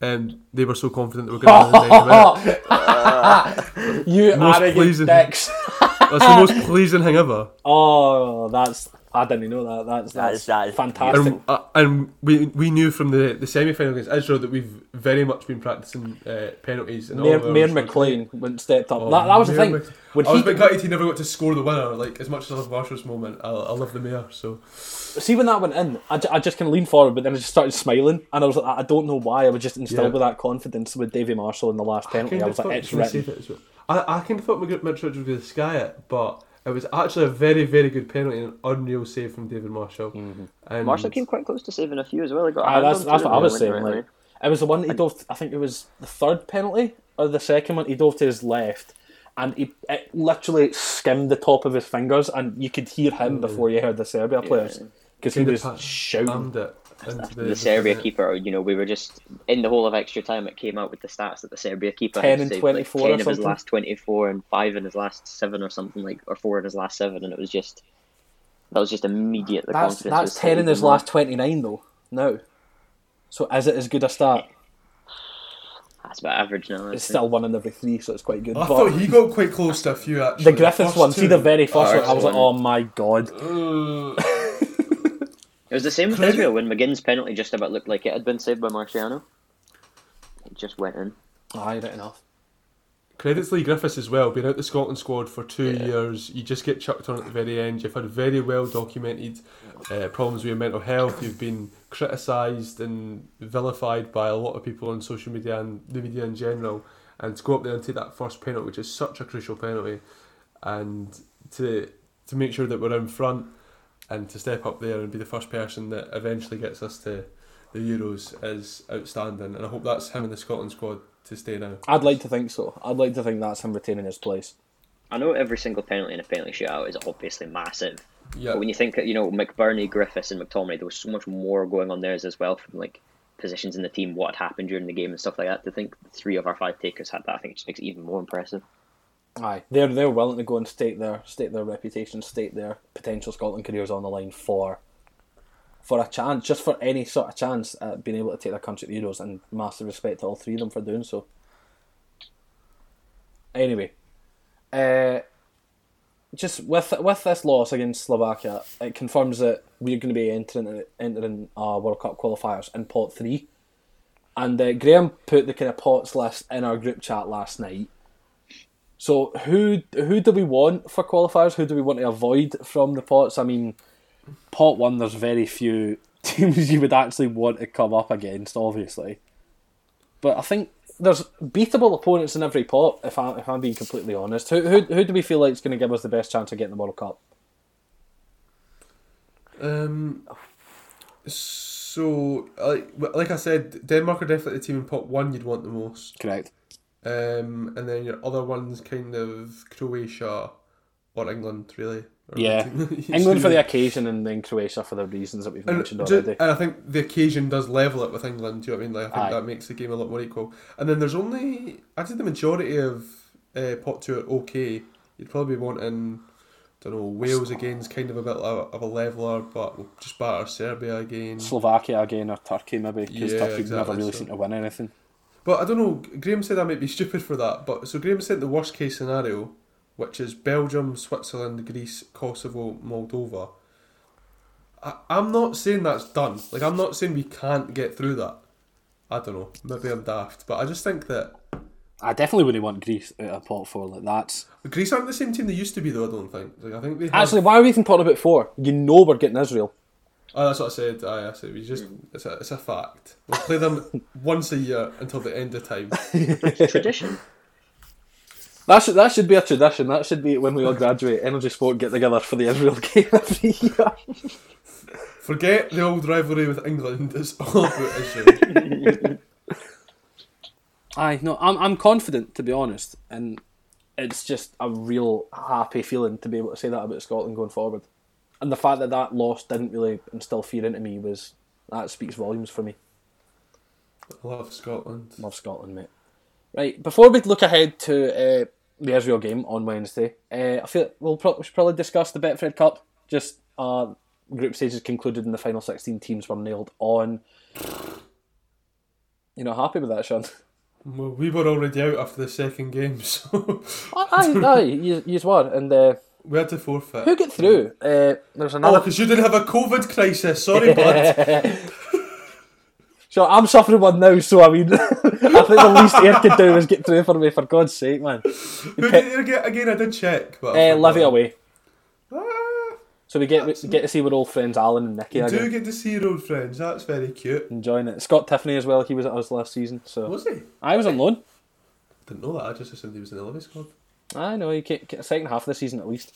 um, they were so confident they were going to win the minute. you Most arrogant pleasing. dicks. That's the most pleasing thing ever. Oh, that's I didn't know that. That's That that is, that is fantastic. And, uh, and we we knew from the, the semi final against Israel that we've very much been practicing uh, penalties. And Mayor, of Mayor McLean went stepped up. Oh, that, that was the thing. Mc- When I was he a bit gutted he never got to score the winner. Like as much as I love Marshall's moment, I, I love the mayor. So see when that went in, I, I just kind of leaned forward, but then I just started smiling, and I was like, I don't know why. I was just instilled Yeah. with that confidence with Davy Marshall in the last penalty. I, kinda was like, thought it's he was gonna written. save it as well. I, I kind of thought Mitrovic was going to sky it, but it was actually a very, very good penalty and an unreal save from David Marshall. Mm-hmm. And Marshall came quite close to saving a few as well. He got ah, a that's that's what I was saying. when it Like, it was the one that he dove. I think it was the third penalty or the second one. He dove to his left, and he it literally skimmed the top of his fingers, and you could hear him mm. before you heard the Serbia players because he was pa- shouting. Rammed it into the, the Serbia keeper, you know, we were just in the whole of extra time. It came out with the stats that the Serbia keeper 10 had and 24 like or ten of his last twenty-four and five in his last seven or something like, or four in his last seven, and it was just that was just immediate. The That's that's ten in his more. last twenty nine though. No, so is it as good a start? That's about average now. It's still one in every three, so it's quite good. I but thought he got quite close to a few actually. the Griffiths first one, see the very first one, I was like, First oh one. my god. It was the same with Credit- Israel when McGinn's penalty just about looked like it had been saved by Marciano. It just went in. Aye, right enough. Credits Leigh Griffiths as well, been out the Scotland squad for two Yeah. years. You just get chucked on at the very end. You've had very well documented uh, problems with your mental health. You've been criticised and vilified by a lot of people on social media and the media in general. And to go up there and take that first penalty, which is such a crucial penalty, and to to make sure that we're in front and to step up there and be the first person that eventually gets us to the Euros is outstanding. And I hope that's him in the Scotland squad to stay now. I'd like to think so. I'd like to think that's him retaining his place. I know every single penalty in a penalty shootout is obviously massive, Yeah. but when you think, you know, McBurnie, Griffiths, and McTominay, there was so much more going on there as well from like positions in the team, what had happened during the game, and stuff like that. To think three of our five takers had that, I think it just makes it even more impressive. Aye, they're they're willing to go and stake their stake their reputation, stake their potential Scotland careers on the line for for a chance, just for any sort of chance at being able to take their country to the Euros, and massive respect to all three of them for doing so. Anyway, uh, just with with this loss against Slovakia, it confirms that we're going to be entering entering uh, World Cup qualifiers in pot three. And uh, Graham put the kind of pots list in our group chat last night. So who who do we want for qualifiers? Who do we want to avoid from the pots? I mean, pot one, there's very few teams you would actually want to come up against, obviously. But I think there's beatable opponents in every pot. If I if I'm being completely honest, who who who do we feel like is going to give us the best chance of getting the World Cup? Um. So, like like I said, Denmark are definitely the team in pot one you'd want the most. Correct. Um, and then your other ones kind of Croatia or England, really. Or Yeah. England for the occasion, and then Croatia for the reasons that we've And, mentioned already. and I think the occasion does level it with England. Do you know what I mean? Like I think Aye. that makes the game a lot more equal. And then there's only I think the majority of uh, pot two are okay. You'd probably be wanting, don't know, Wales again's kind of a bit of, a leveler, but we'll just batter Serbia again. Slovakia again or Turkey maybe because Yeah, Turkey never really so- seem to win anything. But I don't know. Graham said I might be stupid for that. But so Graham said the worst case scenario, which is Belgium, Switzerland, Greece, Kosovo, Moldova. I, I'm not saying that's done. Like I'm not saying we can't get through that. I don't know. Maybe I'm daft, but I just think that I definitely wouldn't want Greece out of pot four like that. Greece aren't the same team they used to be, though. I don't think. Like I think they have, Actually, why are we even talking about four? You know we're getting Israel. Oh, that's what I said. Aye, I said we just. Mm. It's a it's a fact. We'll play them once a year until the end of time. Tradition. That should that should be a tradition. That should be when we all graduate. Energy Sport get together for the Israel game every year. Forget the old rivalry with England. It's all about Israel. Aye, no, I'm I'm confident to be honest, and it's just a real happy feeling to be able to say that about Scotland going forward, and the fact that that loss didn't really instill fear into me was that speaks volumes for me. I love Scotland. Love Scotland, mate. Right, before we look ahead to uh, the Israel game on Wednesday, uh, I feel we'll pro- we should probably discuss the Betfred Cup. Just uh, group stages concluded and the final 16 teams were nailed on. You're not happy with that, Sean? Well, we were already out after the second game, so aye, aye, you, you were. And uh, we had to forfeit. who get through? Uh, there's another. Oh, because you didn't have a COVID crisis. Sorry, bud. So I'm suffering one now, so I mean, I think the least Ayr could do is get through for me, for God's sake, man. Who did you get again? I did check, but Uh. Livy away. Ah, So we get we get to see our old friends Alan and Nicky you again. do get to see your old friends. That's very cute. enjoying it. Scott Tiffoney as well. He was at us last season, so Was he? I was on loan. Didn't know that. I just assumed he was in the Livy squad. I know he get a second half of the season at least.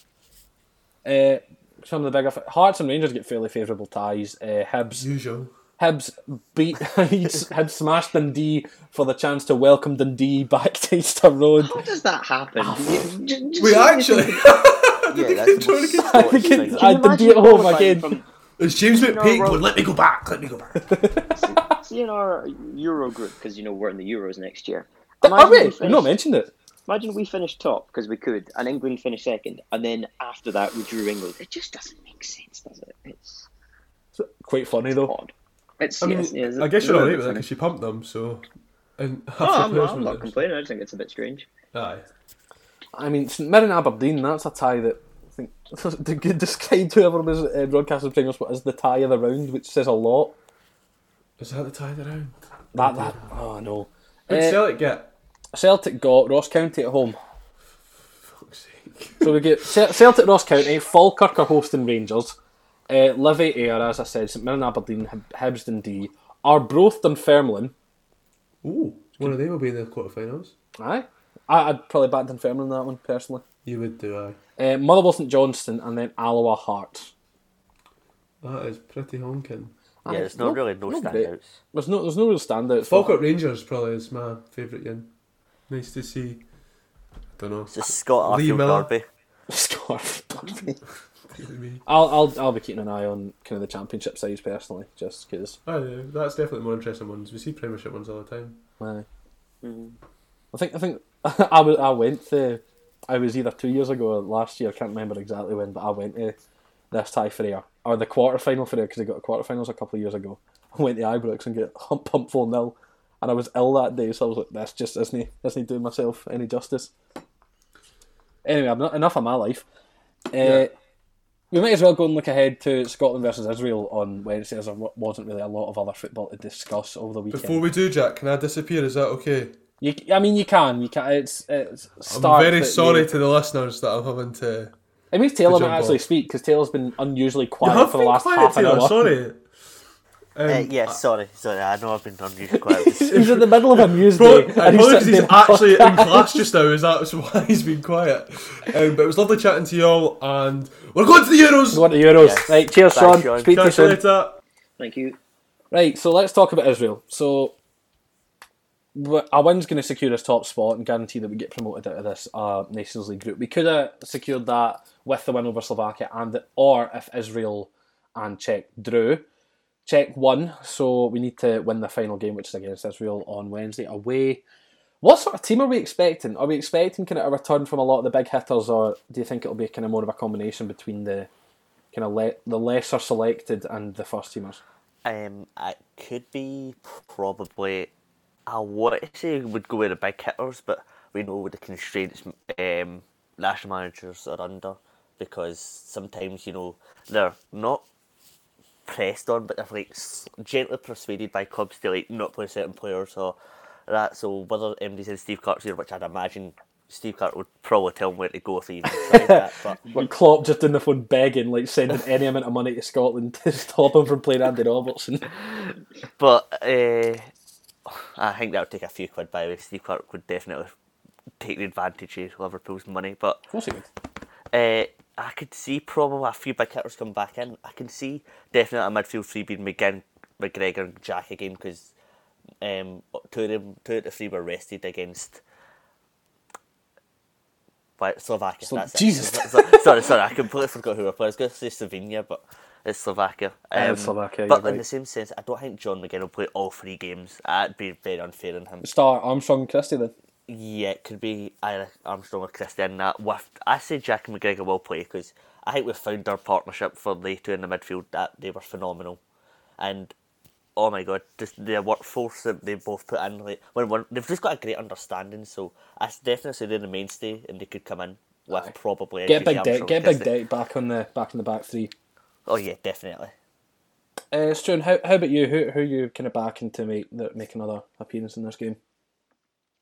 Uh, some of the bigger Hearts and Rangers get fairly favourable ties. Uh, Hibs Usual. Hibs beat Hibs smashed Dundee for the chance to welcome Dundee back to Easter Road. How does that happen? You- j- just- Wait, actually, Yeah, that's the most Can I think it's I've Can you Dundee at imagine home again. from- it's James McPake. road. going, Let me go back. Let me go back. See in our Euro group because you know we're in the Euros next year. Are Imagine we? we You've not finished- mentioned it. Imagine we finished top because we could, and England finished second, and then after that we drew England. It just doesn't make sense, does it? It's Quite funny though. odd. It's. I mean, yes, yes, I guess you're it's alright with that because she pumped them. So, and Oh, the I'm, I'm not complaining. I just think it's a bit strange. Aye. I mean, St Mirren Aberdeen. That's a tie that I think to good describe whoever was uh, broadcasting playing us as the tie of the round, which says a lot. Is that the tie of the round? That that oh no. Who did Uh, Celtic get? Celtic got Ross County at home. Fuck's sake. So we get Cel- Celtic Ross County, Falkirk are hosting Rangers, uh, Livy Ayr, as I said, St Mirren Aberdeen, Hib- Hibs Dundee, Arbroath Dunfermline. Ooh, one of them will be in the quarterfinals. Aye. I, I'd probably back Dunfermline in that one personally. You would do, aye. Uh, Motherwell St Johnstone and then Alloa Hearts. That is pretty honking. Yeah, there's no, really no great. standouts. There's no there's no real standouts. Falkirk Rangers probably is my favourite yin. Nice to see. I don't know. It's a Scott Lee Arfield Miller. derby. Scarf. Me. I'll I'll I'll be keeping an eye on kind of the championship sides personally, just because. Oh, yeah, that's definitely more interesting ones. We see Premiership ones all the time. Aye. Mm. I think I think I, was, I went to I was either two years ago or last year. I can't remember exactly when, but I went to this tie for Ayr or the quarter final for Ayr because they got quarterfinals a couple of years ago. I went to Ibrox and get pumped four 0 and I was ill that day, so I was like, "That's just isn't isn't doing myself any justice." Anyway, I'm not enough of my life. Uh, We might as well go and look ahead to Scotland versus Israel on Wednesday, as there wasn't really a lot of other football to discuss over the weekend. Before we do, Jack, can I disappear? Is that okay? You, I mean, you can, you can. It's, it's I'm very sorry you- to the listeners that I'm having to. It means Taylor might actually speak because Taylor's been unusually quiet for the last quiet, half an Taylor, hour. Sorry. Um, Uh, yeah, sorry, sorry. I know I've been on unusually quiet. He's in the middle of a news Pro- day. and probably because he's doing a actually in class just now, is that why he's been quiet? Um, but it was lovely chatting to you all, and we're going to the Euros! Go on to Euros. Yes. Right, cheers, Sean. Sean. Speak to you Catch you soon. later. Thank you. Right, so let's talk about Israel. So, w- a win's going to secure us top spot and guarantee that we get promoted out of this uh, Nations League group. We could have secured that with the win over Slovakia, and or if Israel and Czech drew. Czech won, so we need to win the final game, which is against Israel on Wednesday away. What sort of team are we expecting? Are we expecting kind of a return from a lot of the big hitters, or do you think it'll be kind of more of a combination between the kind of le- the lesser selected and the first teamers? Um, it could be probably. I want to say would go with the big hitters, but we know the constraints um, national managers are under because sometimes you know they're not pressed on, but they're like gently persuaded by clubs to like not play certain players or that. So whether MD said Steve Clarke's here, which I'd imagine Steve Clarke would probably tell him where to go if he even tried that, but. But Klopp just on the phone begging, like sending any amount of money to Scotland to stop him from playing Andy Robertson. But uh, I think that would take a few quid by the way. Steve Clarke would definitely take the advantage of Liverpool's money. But Of course he would. uh, I could see probably a few big hitters come back in. I can see definitely a midfield three being McGinn, McGregor, and Jack again because um, two of them, two of the three were rested against. Why, Slovakia. Slo- that's it. Jesus. So- sorry, sorry, I completely forgot who were playing. I was going to say Slovenia, but it's Slovakia. Uh, Slovakia, But in right. the same sense, I don't think John McGinn will play all three games. That'd be very unfair on him. Start Armstrong Christie then. Yeah, it could be either Armstrong or Christian. That with I say Jack and McGregor will play because I think we've found our partnership for the two in the midfield that they were phenomenal, and oh my god, just the workforce that they both put in. Like when one, they've just got a great understanding. So I s- definitely say they're the mainstay, and they could come in with Aye. probably Get big deck, Armstrong get and big Christie. deck back on the back in the back three. Oh yeah, definitely. Uh, Struan, how, how about you? Who who are you kind of backing to make that make another appearance in this game?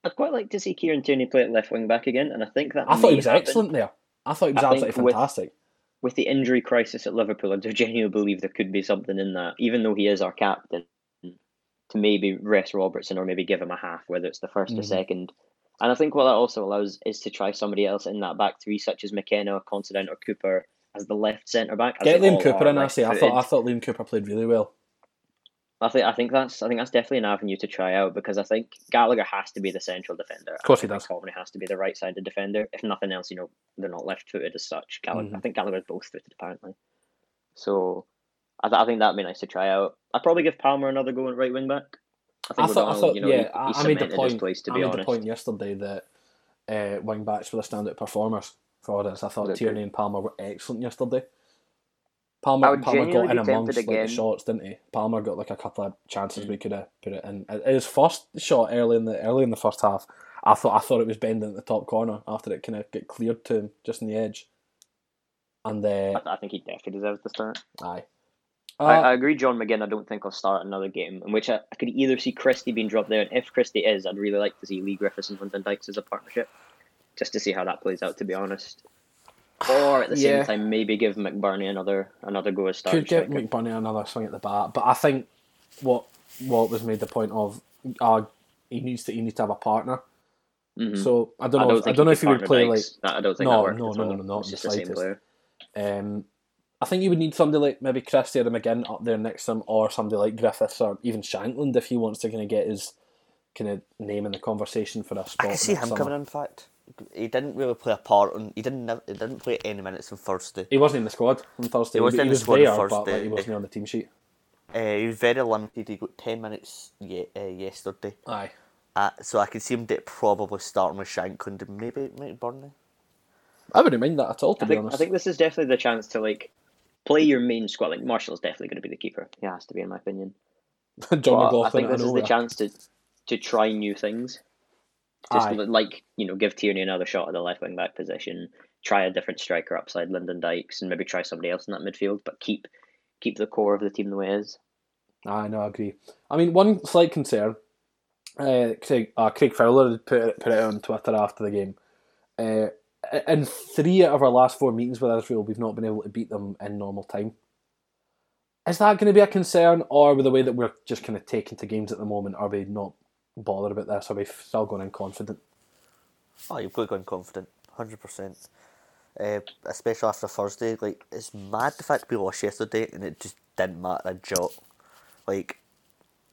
I'd quite like to see Kieran Tierney play at left wing back again, and I think that I thought he was happen. excellent there. I thought he was I absolutely fantastic. With the injury crisis at Liverpool, I do genuinely believe there could be something in that, even though he is our captain, to maybe rest Robertson or maybe give him a half, whether it's the 1st or Mhm. second. And I think what that also allows is to try somebody else in that back three, such as McKenna, Considine, or Cooper as the left centre back. Get Liam Cooper in. I say I thought I thought Liam Cooper played really well. I think I think that's I think that's definitely an avenue to try out because I think Gallagher has to be the central defender. Of course he does. McTominay has to be the right sided defender. If nothing else, you know they're not left footed as such. Gallagher, Mhm. I think Gallagher's both footed apparently. So, I, th- I think that'd be nice to try out. I'd probably give Palmer another go at right wing back. I I thought, I thought, you know, yeah, he, I, he I made the point. place. To I be made honest, the point yesterday that uh, wing backs were the standout performers for us. I thought Tierney and Palmer were excellent yesterday. I Palmer, Palmer got in amongst like, the shots, didn't he? Palmer got like a couple of chances Mm. we could have put it in. His first shot early in the early in the first half, I thought I thought it was bending at the top corner after it kind of get cleared to him just in the edge. And uh, I, I think he definitely deserves the start. aye, I, Uh, I agree, John McGinn. I don't think I'll start another game in which I, I could either see Christie being dropped there, and if Christie is, I'd really like to see Leigh Griffiths and Van Dykes as a partnership, just to see how that plays out. To be honest, or at the Yeah. same time, maybe give McBurnie another another go as starting could give. McBurnie another swing at the bat, but I think what what was made the point of uh, he needs to he needs to have a partner. Mhm. So I don't I know. don't if, I don't know if he would play partner like. That- I don't think No, that worked no, at no, no, no, not It's in the the same slightest. player. Um, I think you would need somebody like maybe Christie or McGinn up there next to him, or somebody like Griffiths or even Shankland if he wants to kind of get his kind of name in the conversation for a spot. I can see him summer. coming in. In fact, he didn't really play a part. On, he didn't. He didn't play any minutes on Thursday. He wasn't in the squad on Thursday. He wasn't in the was squad on there, but Thursday. like, he wasn't on the team sheet. Uh, he was very limited. He got ten minutes ye- uh, yesterday. Aye. Uh, so I can see him de- probably starting with Shankland and maybe maybe Burnley. I wouldn't mind that at all, to I be think honest. I think this is definitely the chance to like play your main squad. Like Marshall's definitely going to be the keeper. He has to be, in my opinion. John But I think out of this is the nowhere. chance to to try new things. Just Aye. like you know, give Tierney another shot at the left wing back position. try a different striker upside Lyndon Dykes and maybe try somebody else in that midfield, but keep keep the core of the team the way it is. I know, I agree. I mean, one slight concern. Uh, Craig, uh, Craig Fowler put it, put it on Twitter after the game. Uh, in three out of our last four meetings with Israel, we've not been able to beat them in normal time. Is that going to be a concern, or with the way that we're just kind of taking to games at the moment, are we not bothered about this? Are we still going in confident? Oh, you've got to go in confident, hundred percent. Uh, especially after Thursday, like it's mad the fact we lost yesterday and it just didn't matter a jot. Like,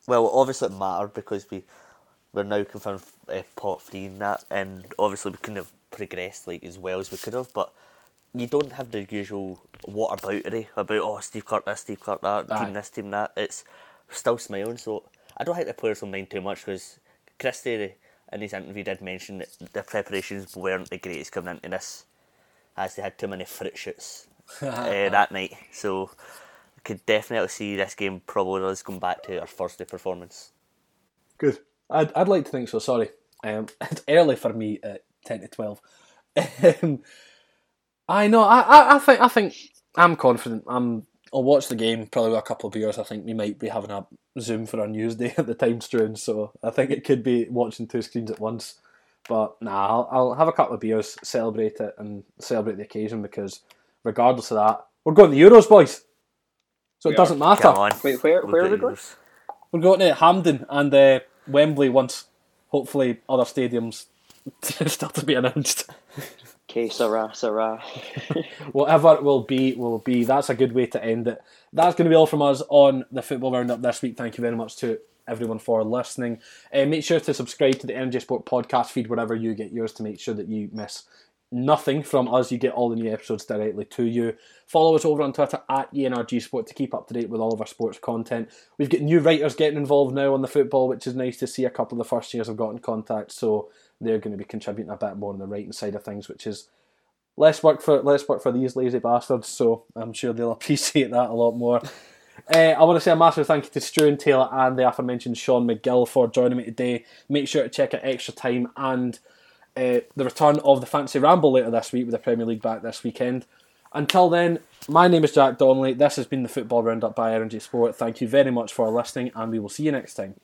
well, obviously it mattered because we we're now confirmed uh, pot three in that, and obviously we couldn't have progressed like as well as we could have. But you don't have the usual what aboutery about oh Steve Clarke this, Steve Clarke that, Aye. team this, team that. It's still smiling. So I don't think the players will mind too much because Christie in his interview did mention that the preparations weren't the greatest coming into this, as they had too many fruit shoots uh, that night. So I could definitely see this game probably us going back to our Thursday performance. Good. I'd, I'd like to think so. Sorry, um, it's early for me at ten to twelve. Um, I know. I, I, I think I think I'm confident. I'm. I'll watch the game probably with a couple of beers. I think we might be having a Zoom for our news day at the time, Struan. So I think it could be watching two screens at once. But nah, I'll, I'll have a couple of beers, celebrate it, and celebrate the occasion because regardless of that, we're going to the Euros, boys. So it We are. doesn't matter. Wait, where- We've where got are we going? Euros. We're going to Hampden and uh, Wembley once. Hopefully, other stadiums still to be announced. Okay, Sarah, Sarah. Whatever it will be, will be. That's a good way to end it. That's going to be all from us on the football roundup this week. Thank you very much to everyone for listening. Uh, make sure to subscribe to the Energy Sport podcast feed wherever you get yours to make sure that you miss nothing from us. You get all the new episodes directly to you. Follow us over on Twitter at ENRG Sport to keep up to date with all of our sports content. We've got new writers getting involved now on the football, which is nice to see. A couple of the first years have got in contact, so they're going to be contributing a bit more on the writing side of things, which is less work for less work for these lazy bastards. So I'm sure they'll appreciate that a lot more. Uh, I want to say a massive thank you to Struan Taylor and the aforementioned Sean McGill for joining me today. Make sure to check out Extra Time and uh, the return of the Fancy Ramble later this week with the Premier League back this weekend. Until then, my name is Jack Donnelly. This has been the Football Roundup by Energy Sport. Thank you very much for listening, and we will see you next time.